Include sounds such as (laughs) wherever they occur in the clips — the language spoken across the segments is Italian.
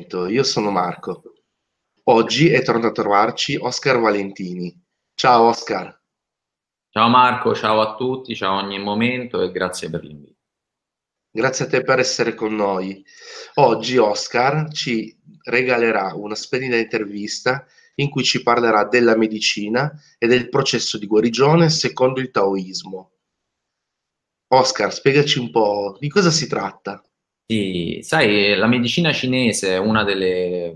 Io sono Marco. Oggi è tornato a trovarci Oscar Valentini. Ciao Oscar. Ciao Marco, ciao a tutti, ciao a ogni momento e grazie per l'invito. Grazie a te per essere con noi. Oggi Oscar ci regalerà una splendida intervista in cui ci parlerà della medicina e del processo di guarigione secondo il taoismo. Oscar, spiegaci un po' di cosa si tratta. Sì, sai, la medicina cinese è una delle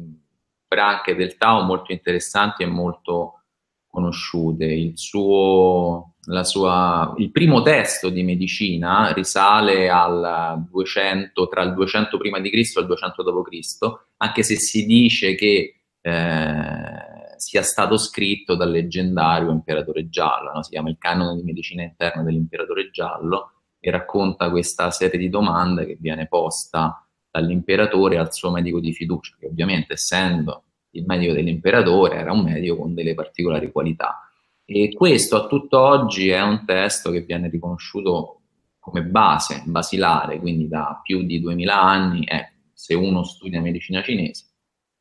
branche del Tao molto interessanti e molto conosciute. Il, suo, sua, il primo testo di medicina risale al 200, tra il 200 prima di Cristo e il 200 d.C., anche se si dice che eh, sia stato scritto dal leggendario imperatore giallo, no? si chiama il canone di medicina interna dell'imperatore giallo, e racconta questa serie di domande che viene posta dall'imperatore al suo medico di fiducia, che ovviamente essendo il medico dell'imperatore era un medico con delle particolari qualità. E questo a tutt'oggi è un testo che viene riconosciuto come base, basilare, quindi da più di 2000 anni, e se uno studia medicina cinese,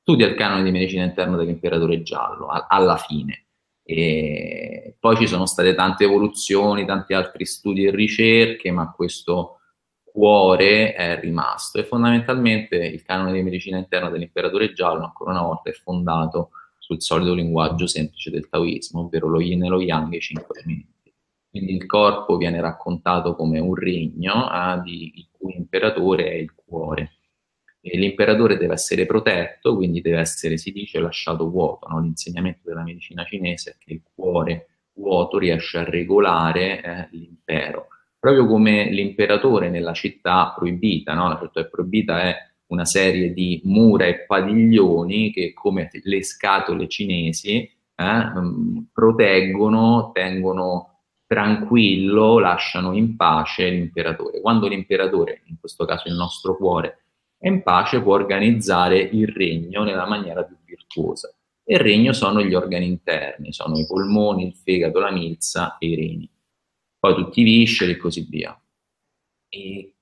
studia il canone di medicina interna dell'imperatore giallo, a, alla fine. E poi ci sono state tante evoluzioni, tanti altri studi e ricerche, ma questo cuore è rimasto e fondamentalmente il canone di medicina interna dell'imperatore giallo ancora una volta è fondato sul solito linguaggio semplice del taoismo, ovvero lo yin e lo yang, i cinque elementi. Quindi il corpo viene raccontato come un regno eh, di, il cui imperatore è il cuore e l'imperatore deve essere protetto, quindi deve essere, si dice, lasciato vuoto. No? L'insegnamento della medicina cinese è che il cuore vuoto riesce a regolare eh, l'impero, proprio come l'imperatore nella città proibita, no? la città proibita è una serie di mura e padiglioni che, come le scatole cinesi, eh, proteggono, tengono tranquillo, lasciano in pace l'imperatore. Quando l'imperatore, in questo caso il nostro cuore, e in pace può organizzare il regno nella maniera più virtuosa. E il regno sono gli organi interni, sono i polmoni, il fegato, la milza e i reni. Poi tutti i visceri e così via. E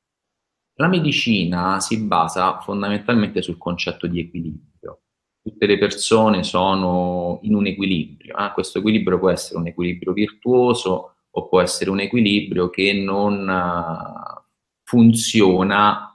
la medicina si basa fondamentalmente sul concetto di equilibrio. Tutte le persone sono in un equilibrio. Eh? Questo equilibrio può essere un equilibrio virtuoso o può essere un equilibrio che non uh, funziona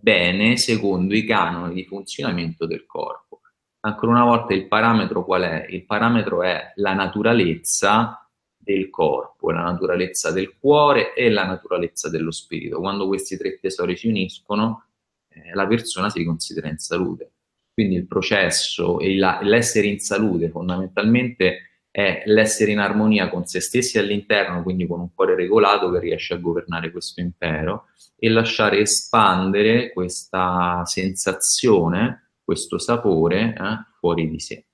bene secondo i canoni di funzionamento del corpo. Ancora una volta il parametro qual è? Il parametro è la naturalezza del corpo, la naturalezza del cuore e la naturalezza dello spirito. Quando questi tre tesori si uniscono, eh, la persona si considera in salute. Quindi il processo e la, l'essere in salute fondamentalmente è l'essere in armonia con se stessi all'interno, quindi con un cuore regolato che riesce a governare questo impero e lasciare espandere questa sensazione, questo sapore eh, fuori di sé.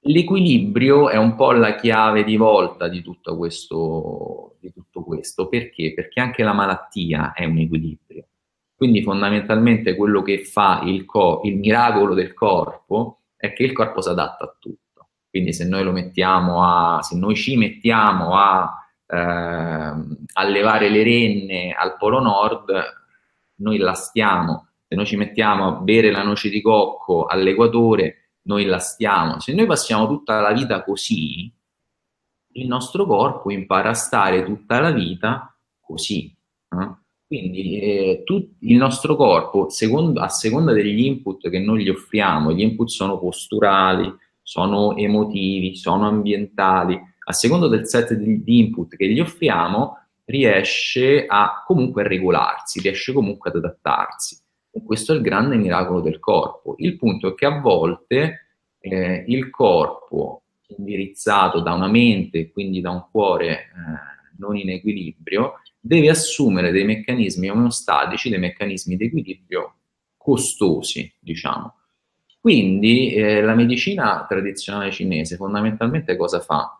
L'equilibrio è un po' la chiave di volta di tutto, questo, di tutto questo, perché? Perché anche la malattia è un equilibrio. Quindi fondamentalmente quello che fa il, co- il miracolo del corpo è che il corpo si adatta a tutto quindi se noi lo mettiamo a, se noi ci mettiamo a eh, allevare le renne al Polo Nord, noi la stiamo. Se noi ci mettiamo a bere la noce di cocco all'equatore, noi la stiamo. Se noi passiamo tutta la vita così, il nostro corpo impara a stare tutta la vita così. Eh? Quindi eh, tu, il nostro corpo, secondo, a seconda degli input che noi gli offriamo, gli input sono posturali, sono emotivi, sono ambientali, a seconda del set di, di input che gli offriamo, riesce a comunque regolarsi, riesce comunque ad adattarsi. E questo è il grande miracolo del corpo. Il punto è che a volte eh, il corpo indirizzato da una mente quindi da un cuore eh, non in equilibrio deve assumere dei meccanismi omeostatici, dei meccanismi di equilibrio costosi, diciamo. Quindi eh, la medicina tradizionale cinese fondamentalmente cosa fa?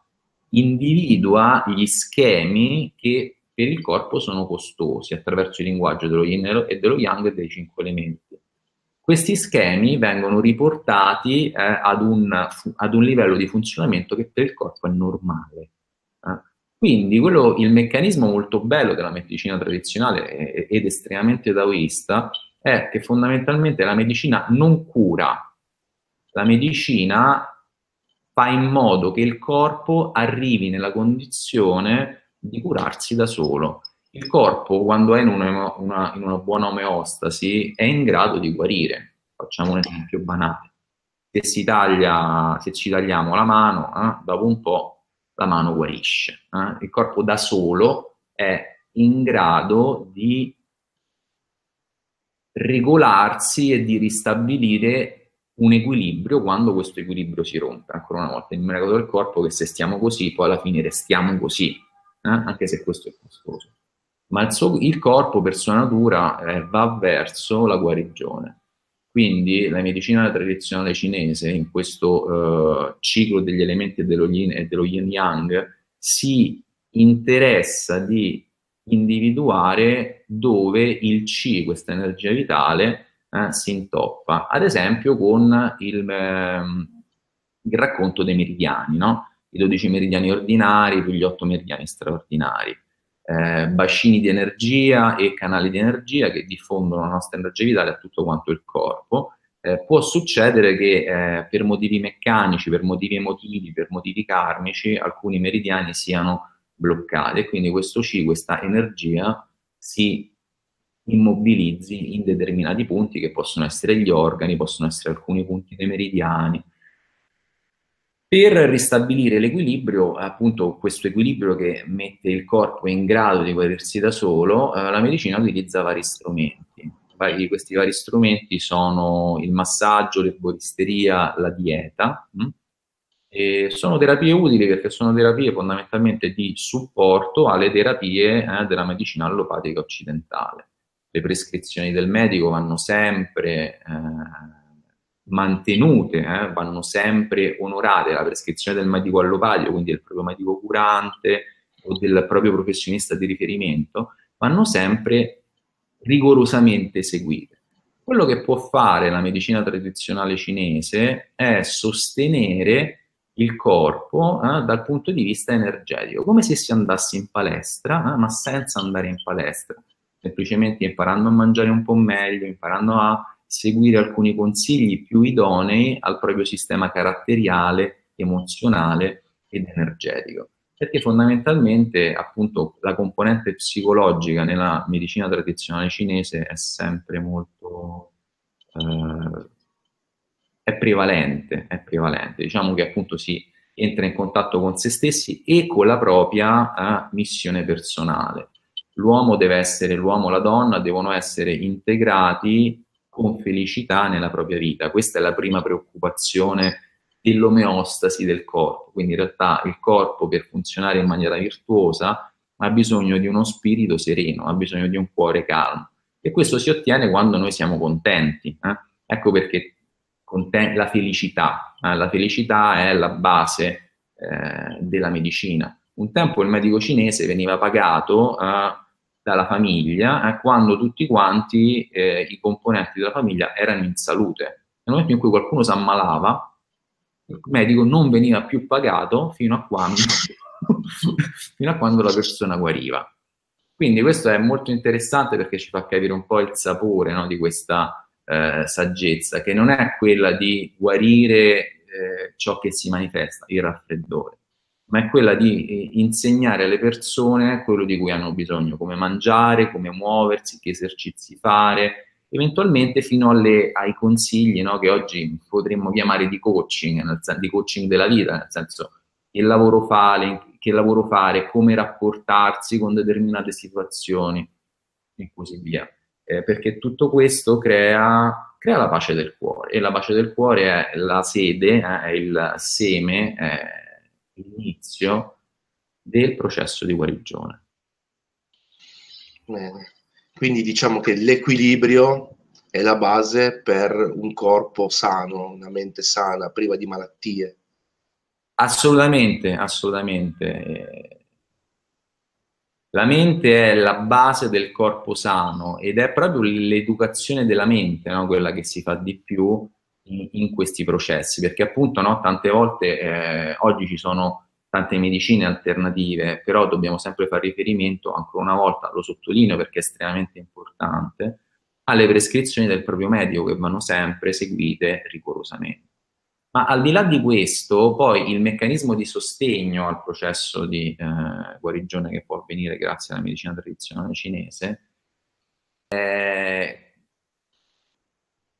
Individua gli schemi che per il corpo sono costosi attraverso il linguaggio dello yin e dello yang e dei cinque elementi. Questi schemi vengono riportati eh, ad, un, ad, un, livello di funzionamento che per il corpo è normale. Eh. Quindi quello, il meccanismo molto bello della medicina tradizionale ed estremamente taoista è che fondamentalmente la medicina non cura, la medicina fa in modo che il corpo arrivi nella condizione di curarsi da solo. Il corpo, quando è in una, una, in una buona omeostasi, è in grado di guarire. Facciamo un esempio banale. Se, taglia, se ci tagliamo la mano, eh, dopo un po' la mano guarisce. Eh? Il corpo da solo è in grado di regolarsi e di ristabilire un equilibrio quando questo equilibrio si rompe. Ancora una volta, il miracolo del corpo che se stiamo così, poi alla fine restiamo così, eh? anche se questo è costoso. Ma il, suo, il corpo, per sua natura, eh, va verso la guarigione. Quindi la medicina tradizionale cinese, in questo eh, ciclo degli elementi dello yin e dello yin yang, si interessa di individuare dove il Qi, questa energia vitale, eh, si intoppa. Ad esempio con il, ehm, il racconto dei meridiani, no? i 12 meridiani ordinari più gli 8 meridiani straordinari. Eh, bacini di energia e canali di energia che diffondono la nostra energia vitale a tutto quanto il corpo. Eh, può succedere che eh, per motivi meccanici, per motivi emotivi, per motivi karmici, alcuni meridiani siano bloccati e quindi questo C, questa energia si immobilizzi in determinati punti che possono essere gli organi, possono essere alcuni punti dei meridiani. Per ristabilire l'equilibrio, appunto questo equilibrio che mette il corpo in grado di guarirsi da solo, eh, la medicina utilizza vari strumenti. Vari, questi vari strumenti sono il massaggio, l'erboristeria, la dieta. Mh? E sono terapie utili perché sono terapie fondamentalmente di supporto alle terapie eh, della medicina allopatica occidentale. Le prescrizioni del medico vanno sempre eh, mantenute, eh, vanno sempre onorate. La prescrizione del medico allopatico, quindi del proprio medico curante o del proprio professionista di riferimento, vanno sempre rigorosamente seguite. Quello che può fare la medicina tradizionale cinese è sostenere il corpo eh, dal punto di vista energetico, come se si andasse in palestra, eh, ma senza andare in palestra, semplicemente imparando a mangiare un po' meglio, imparando a seguire alcuni consigli più idonei al proprio sistema caratteriale, emozionale ed energetico. Perché fondamentalmente, appunto, la componente psicologica nella medicina tradizionale cinese è sempre molto eh, è prevalente, è prevalente. Diciamo che appunto si entra in contatto con se stessi e con la propria eh, missione personale. L'uomo deve essere, l'uomo la donna devono essere integrati con felicità nella propria vita. Questa è la prima preoccupazione dell'omeostasi del corpo. Quindi in realtà il corpo per funzionare in maniera virtuosa ha bisogno di uno spirito sereno, ha bisogno di un cuore calmo. E questo si ottiene quando noi siamo contenti. Eh? Ecco perché la felicità. Eh, la felicità è la base eh, della medicina. Un tempo il medico cinese veniva pagato eh, dalla famiglia eh, quando tutti quanti eh, i componenti della famiglia erano in salute. Nel momento in cui qualcuno si ammalava, il medico non veniva più pagato fino a quando, (laughs) fino a quando la persona guariva. Quindi questo è molto interessante perché ci fa capire un po' il sapore no, di questa eh, saggezza, che non è quella di guarire eh, ciò che si manifesta, il raffreddore, ma è quella di eh, insegnare alle persone quello di cui hanno bisogno, come mangiare, come muoversi, che esercizi fare, eventualmente fino alle, ai consigli no, che oggi potremmo chiamare di coaching, di coaching della vita, nel senso che lavoro fare, che lavoro fare, come rapportarsi con determinate situazioni e così via. Eh, perché tutto questo crea, crea, la pace del cuore e la pace del cuore è la sede, eh, è il seme, è l'inizio del processo di guarigione. Bene. Quindi diciamo che l'equilibrio è la base per un corpo sano, una mente sana, priva di malattie. Assolutamente, assolutamente. La mente è la base del corpo sano ed è proprio l'educazione della mente no? quella che si fa di più in, in questi processi, perché appunto no, tante volte eh, oggi ci sono tante medicine alternative, però dobbiamo sempre fare riferimento, ancora una volta lo sottolineo perché è estremamente importante, alle prescrizioni del proprio medico che vanno sempre seguite rigorosamente. Ma al di là di questo, poi il meccanismo di sostegno al processo di eh, guarigione che può avvenire grazie alla medicina tradizionale cinese è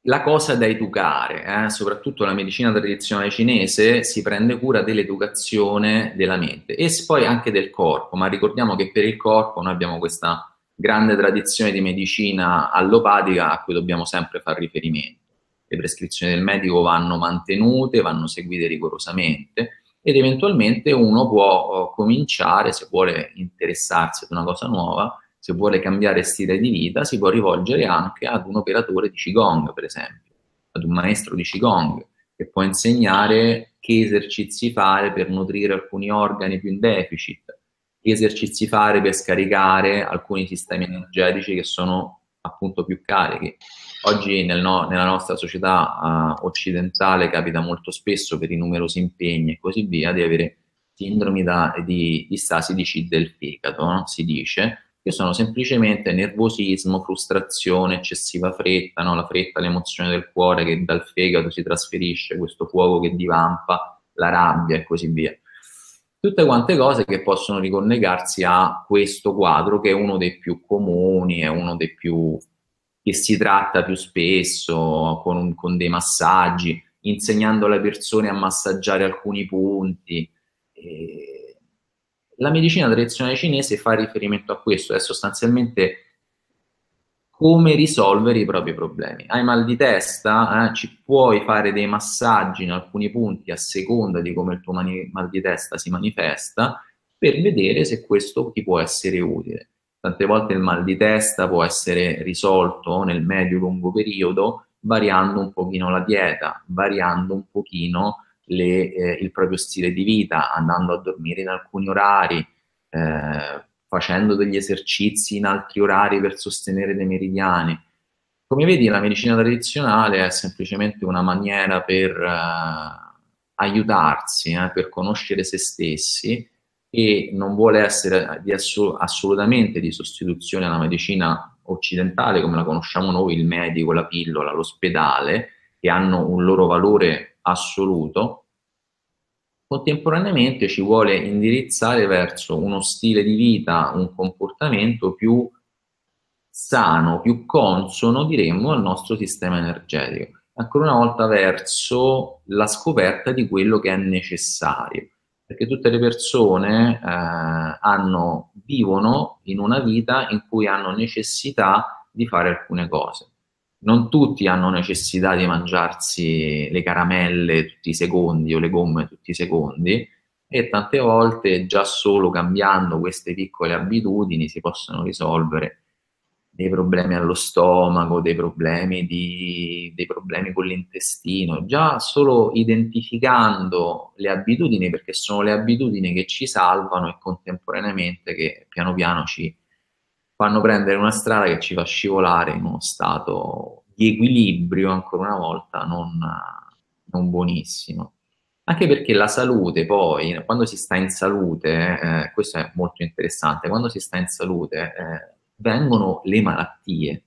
la cosa da educare, eh? soprattutto la medicina tradizionale cinese si prende cura dell'educazione della mente e poi anche del corpo, ma ricordiamo che per il corpo noi abbiamo questa grande tradizione di medicina allopatica a cui dobbiamo sempre fare riferimento. Le prescrizioni del medico vanno mantenute, vanno seguite rigorosamente ed eventualmente uno può eh, cominciare, se vuole interessarsi ad una cosa nuova, se vuole cambiare stile di vita, si può rivolgere anche ad un operatore di Qigong, per esempio, ad un maestro di Qigong, che può insegnare che esercizi fare per nutrire alcuni organi più in deficit, che esercizi fare per scaricare alcuni sistemi energetici che sono appunto più carichi. Oggi nel no, nella nostra società uh, occidentale capita molto spesso per i numerosi impegni e così via di avere sindromi da, di, di stasi di C del fegato, no? si dice, che sono semplicemente nervosismo, frustrazione, eccessiva fretta, no? la fretta, l'emozione del cuore che dal fegato si trasferisce, questo fuoco che divampa, la rabbia e così via. Tutte quante cose che possono ricollegarsi a questo quadro che è uno dei più comuni, è uno dei più che si tratta più spesso con, con dei massaggi, insegnando alle persone a massaggiare alcuni punti. E la medicina tradizionale cinese fa riferimento a questo, è sostanzialmente come risolvere i propri problemi. Hai mal di testa, eh, ci puoi fare dei massaggi in alcuni punti a seconda di come il tuo mani- mal di testa si manifesta per vedere se questo ti può essere utile. Tante volte il mal di testa può essere risolto nel medio-lungo periodo variando un pochino la dieta, variando un pochino le, eh, il proprio stile di vita, andando a dormire in alcuni orari, eh, facendo degli esercizi in altri orari per sostenere dei meridiani. Come vedi, la medicina tradizionale è semplicemente una maniera per eh, aiutarsi, eh, per conoscere se stessi e non vuole essere di assu- assolutamente di sostituzione alla medicina occidentale come la conosciamo noi, il medico, la pillola, l'ospedale, che hanno un loro valore assoluto, contemporaneamente ci vuole indirizzare verso uno stile di vita, un comportamento più sano, più consono, diremmo, al nostro sistema energetico. Ancora una volta verso la scoperta di quello che è necessario, perché tutte le persone eh, hanno, vivono in una vita in cui hanno necessità di fare alcune cose non tutti hanno necessità di mangiarsi le caramelle tutti i secondi o le gomme tutti i secondi e tante volte già solo cambiando queste piccole abitudini si possono risolvere dei problemi allo stomaco, dei problemi, di, dei problemi con l'intestino, già solo identificando le abitudini, perché sono le abitudini che ci salvano e contemporaneamente che piano piano ci, fanno prendere una strada che ci fa scivolare in uno stato di equilibrio, ancora una volta, non, non buonissimo. Anche perché la salute poi, quando si sta in salute, eh, questo è molto interessante, quando si sta in salute eh, vengono le malattie,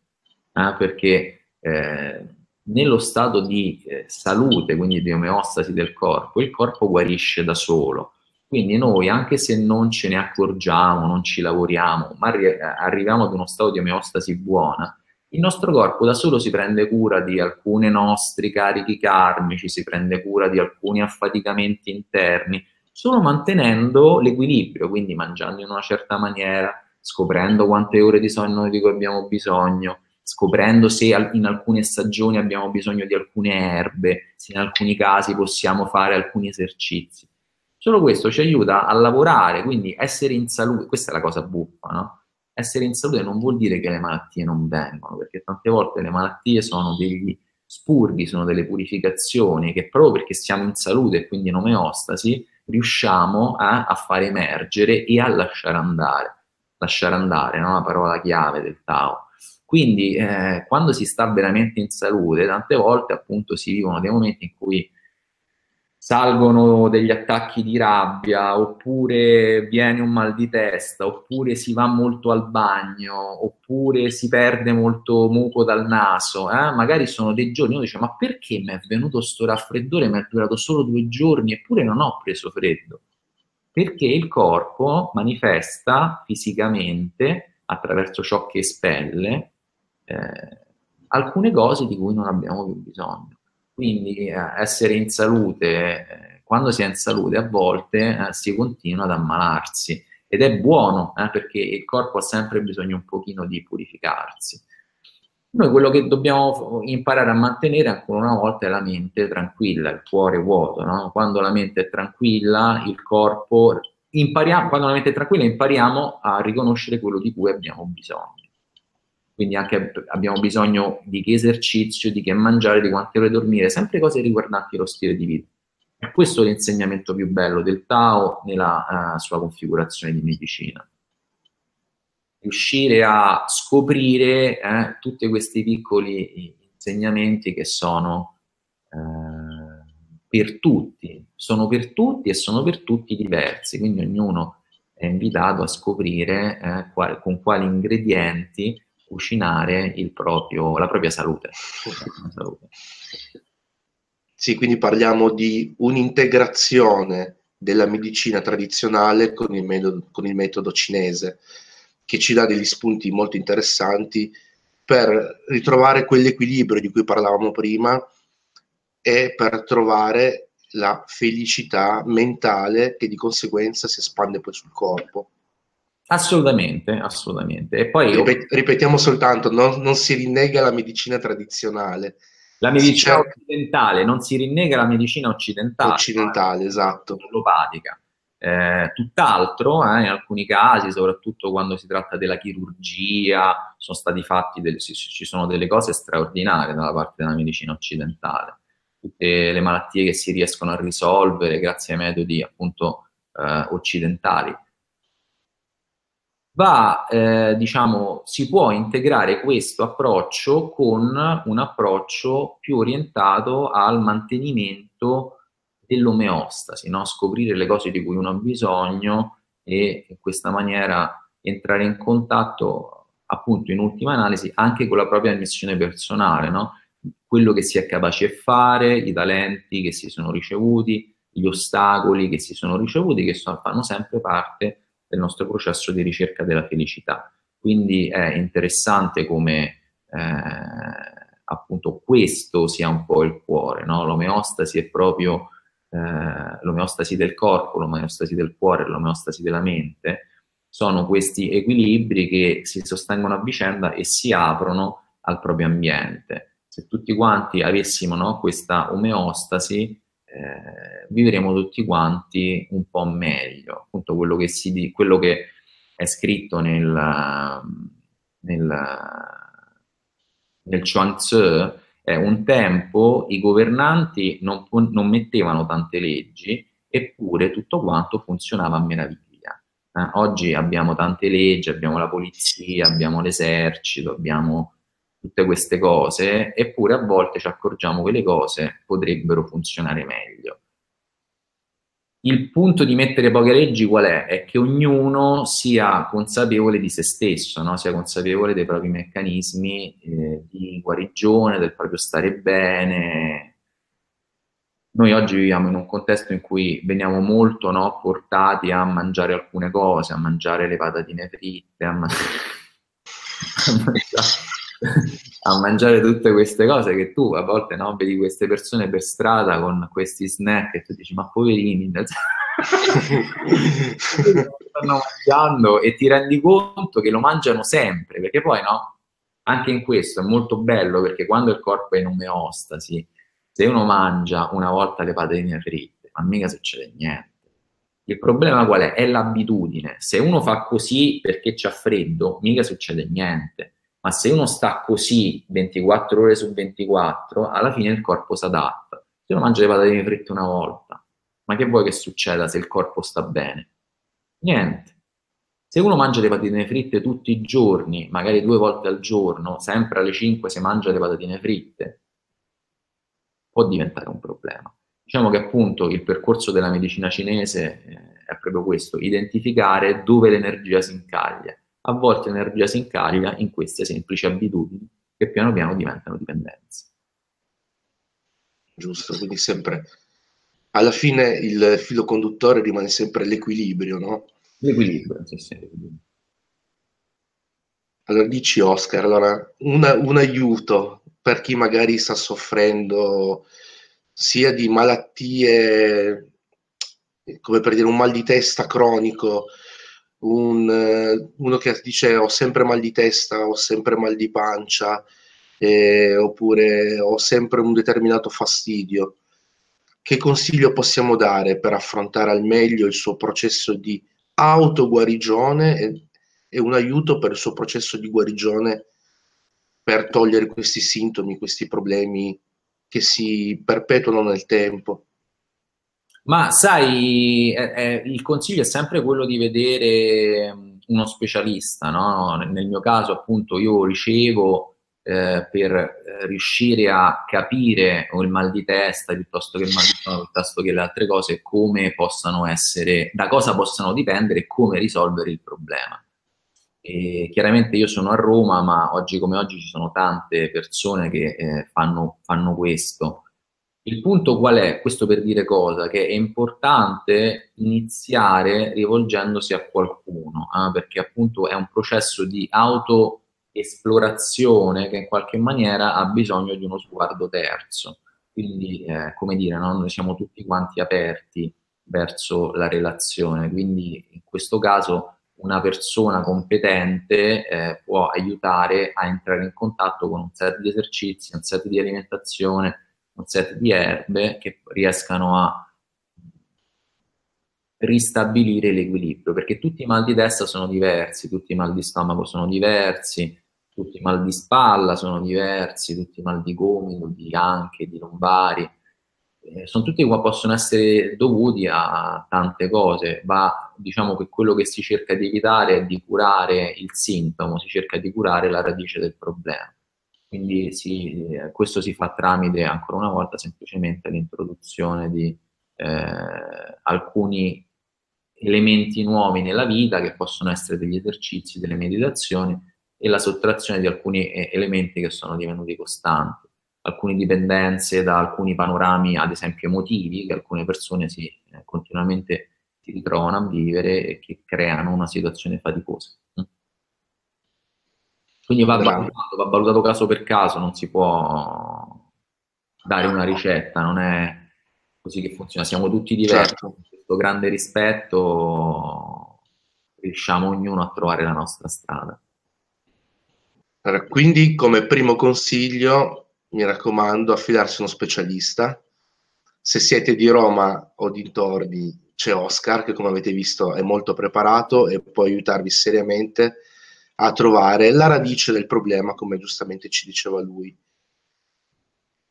eh, perché eh, nello stato di eh, salute, quindi di omeostasi del corpo, il corpo guarisce da solo quindi noi, anche se non ce ne accorgiamo, non ci lavoriamo, ma arri- arriviamo ad uno stato di omeostasi buona, il nostro corpo da solo si prende cura di alcuni nostri carichi karmici, si prende cura di alcuni affaticamenti interni, solo mantenendo l'equilibrio, quindi mangiando in una certa maniera, scoprendo quante ore di sonno di cui abbiamo bisogno, scoprendo se in alcune stagioni abbiamo bisogno di alcune erbe, se in alcuni casi possiamo fare alcuni esercizi. Solo questo ci aiuta a lavorare, quindi essere in salute, questa è la cosa buffa, no? Essere in salute non vuol dire che le malattie non vengono, perché tante volte le malattie sono degli spurghi, sono delle purificazioni che proprio perché siamo in salute e quindi in omeostasi riusciamo a, a fare emergere e a lasciare andare. Lasciare andare, no? la parola chiave del Tao. Quindi eh, quando si sta veramente in salute, tante volte appunto si vivono dei momenti in cui salgono degli attacchi di rabbia, oppure viene un mal di testa, oppure si va molto al bagno, oppure si perde molto muco dal naso, eh? magari sono dei giorni, uno dice ma perché mi è venuto sto raffreddore, mi è durato solo due giorni eppure non ho preso freddo? Perché il corpo manifesta fisicamente, attraverso ciò che espelle, eh, alcune cose di cui non abbiamo più bisogno. Quindi eh, essere in salute, eh, quando si è in salute a volte eh, si continua ad ammalarsi ed è buono eh, perché il corpo ha sempre bisogno un pochino di purificarsi. Noi quello che dobbiamo imparare a mantenere ancora una volta è la mente tranquilla, il cuore vuoto. No? Quando la mente è tranquilla, il corpo impariamo, quando la mente è tranquilla impariamo a riconoscere quello di cui abbiamo bisogno quindi anche abbiamo bisogno di che esercizio, di che mangiare, di quante ore dormire, sempre cose riguardanti lo stile di vita. E questo è l'insegnamento più bello del Tao nella uh, sua configurazione di medicina. Riuscire a scoprire eh, tutti questi piccoli insegnamenti che sono eh, per tutti, sono per tutti e sono per tutti diversi, quindi ognuno è invitato a scoprire eh, qual, con quali ingredienti cucinare proprio, la propria salute. Sì, quindi parliamo di un'integrazione della medicina tradizionale con il, metodo, con il metodo cinese, che ci dà degli spunti molto interessanti per ritrovare quell'equilibrio di cui parlavamo prima e per trovare la felicità mentale che di conseguenza si espande poi sul corpo. Assolutamente, assolutamente. E poi Ripet- ripetiamo soltanto, non, non, si rinnega la medicina tradizionale. La medicina cerca... occidentale, non si rinnega la medicina occidentale. Occidentale, eh, esatto. Allopatica. Eh, tutt'altro, eh, in alcuni casi, soprattutto quando si tratta della chirurgia, sono stati fatti, delle, ci sono delle cose straordinarie dalla parte della medicina occidentale. Tutte le malattie che si riescono a risolvere grazie ai metodi appunto eh, occidentali va, eh, diciamo, si può integrare questo approccio con un approccio più orientato al mantenimento dell'omeostasi, no? scoprire le cose di cui uno ha bisogno e in questa maniera entrare in contatto, appunto, in ultima analisi, anche con la propria missione personale, no? quello che si è capaci di fare, i talenti che si sono ricevuti, gli ostacoli che si sono ricevuti, che sono, fanno sempre parte del nostro processo di ricerca della felicità. Quindi è interessante come eh, appunto questo sia un po' il cuore, no? l'omeostasi è proprio eh, l'omeostasi del corpo, l'omeostasi del cuore, l'omeostasi della mente, sono questi equilibri che si sostengono a vicenda e si aprono al proprio ambiente. Se tutti quanti avessimo no, questa omeostasi, eh, vivremo tutti quanti un po' meglio. Appunto quello che, si, quello che è scritto nel, nel, nel Chuang Tzu è un tempo i governanti non, non mettevano tante leggi, eppure tutto quanto funzionava a meraviglia. Eh, oggi abbiamo tante leggi, abbiamo la polizia, abbiamo l'esercito, abbiamo tutte queste cose, eppure a volte ci accorgiamo che le cose potrebbero funzionare meglio. Il punto di mettere poche leggi qual è? È che ognuno sia consapevole di se stesso, no? sia consapevole dei propri meccanismi eh, di guarigione, del proprio stare bene. Noi oggi viviamo in un contesto in cui veniamo molto no, portati a mangiare alcune cose, a mangiare le patatine fritte, a, man- (laughs) a mangiare (laughs) a mangiare tutte queste cose che tu a volte no, vedi queste persone per strada con questi snack e tu dici ma poverini (laughs) stanno mangiando e ti rendi conto che lo mangiano sempre perché poi no anche in questo è molto bello perché quando il corpo è in omeostasi se uno mangia una volta le patatine fritte ma mica succede niente il problema qual è? È l'abitudine. Se uno fa così perché c'ha freddo, mica succede niente ma se uno sta così 24 ore su 24, alla fine il corpo si adatta. Se uno mangia le patatine fritte una volta, ma che vuoi che succeda se il corpo sta bene? Niente. Se uno mangia le patatine fritte tutti i giorni, magari due volte al giorno, sempre alle 5 si mangia le patatine fritte, può diventare un problema. Diciamo che appunto il percorso della medicina cinese eh, è proprio questo, identificare dove l'energia si incaglia. A volte l'energia si incaglia in queste semplici abitudini che piano piano diventano dipendenze. Giusto, quindi sempre alla fine il filo conduttore rimane sempre l'equilibrio, no? L'equilibrio, sì, sì. Allora dici Oscar, allora una, un aiuto per chi magari sta soffrendo sia di malattie, come per dire un mal di testa cronico, un, uno che dice ho sempre mal di testa, ho sempre mal di pancia, eh, oppure ho sempre un determinato fastidio. Che consiglio possiamo dare per affrontare al meglio il suo processo di autoguarigione e, e un aiuto per il suo processo di guarigione per togliere questi sintomi, questi problemi che si perpetuano nel tempo. Ma sai, eh, eh, il consiglio è sempre quello di vedere mm, uno specialista, no? Nel mio caso, appunto, io ricevo eh, per eh, riuscire a capire o il mal di testa piuttosto che il mal di stomaco, piuttosto che le altre cose, come possano essere, da cosa possano dipendere e come risolvere il problema. E chiaramente io sono a Roma, ma oggi come oggi ci sono tante persone che eh, fanno, fanno, questo. Il punto qual è? Questo per dire cosa? Che è importante iniziare rivolgendosi a qualcuno, eh? perché appunto è un processo di autoesplorazione che in qualche maniera ha bisogno di uno sguardo terzo. Quindi, eh, come dire, no? noi siamo tutti quanti aperti verso la relazione, quindi in questo caso una persona competente eh, può aiutare a entrare in contatto con un set di esercizi, un set di alimentazione, un set di erbe che riescano a ristabilire l'equilibrio, perché tutti i mal di testa sono diversi, tutti i mal di stomaco sono diversi, tutti i mal di spalla sono diversi, tutti i mal di gomito, di anche, di lombari, eh, sono tutti possono essere dovuti a tante cose, ma diciamo che quello che si cerca di evitare è di curare il sintomo, si cerca di curare la radice del problema. Quindi si, eh, questo si fa tramite, ancora una volta, semplicemente l'introduzione di eh, alcuni elementi nuovi nella vita che possono essere degli esercizi, delle meditazioni e la sottrazione di alcuni eh, elementi che sono divenuti costanti alcune dipendenze da alcuni panorami, ad esempio emotivi, che alcune persone si, eh, continuamente si ritrovano a vivere e che creano una situazione faticosa. Quindi va valutato, va valutato caso per caso, non si può dare una ricetta, non è così che funziona, siamo tutti diversi, certo. con questo grande rispetto riusciamo ognuno a trovare la nostra strada. Quindi come primo consiglio mi raccomando, affidarsi a uno specialista. Se siete di Roma o dintorni, c'è Oscar, che come avete visto è molto preparato e può aiutarvi seriamente a trovare la radice del problema, come giustamente ci diceva lui.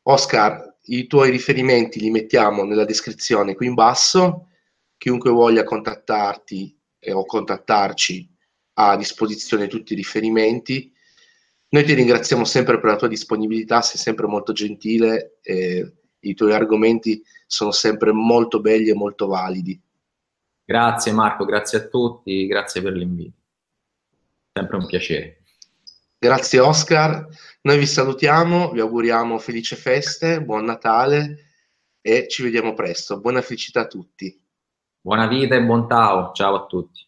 Oscar, i tuoi riferimenti li mettiamo nella descrizione qui in basso. Chiunque voglia contattarti eh, o contattarci ha a disposizione tutti i riferimenti noi ti ringraziamo sempre per la tua disponibilità, sei sempre molto gentile e i tuoi argomenti sono sempre molto belli e molto validi. Grazie Marco, grazie a tutti, grazie per l'invito. Sempre un piacere. Grazie Oscar, noi vi salutiamo, vi auguriamo felici feste, buon Natale e ci vediamo presto. Buona felicità a tutti. Buona vita e buon Tao, ciao a tutti.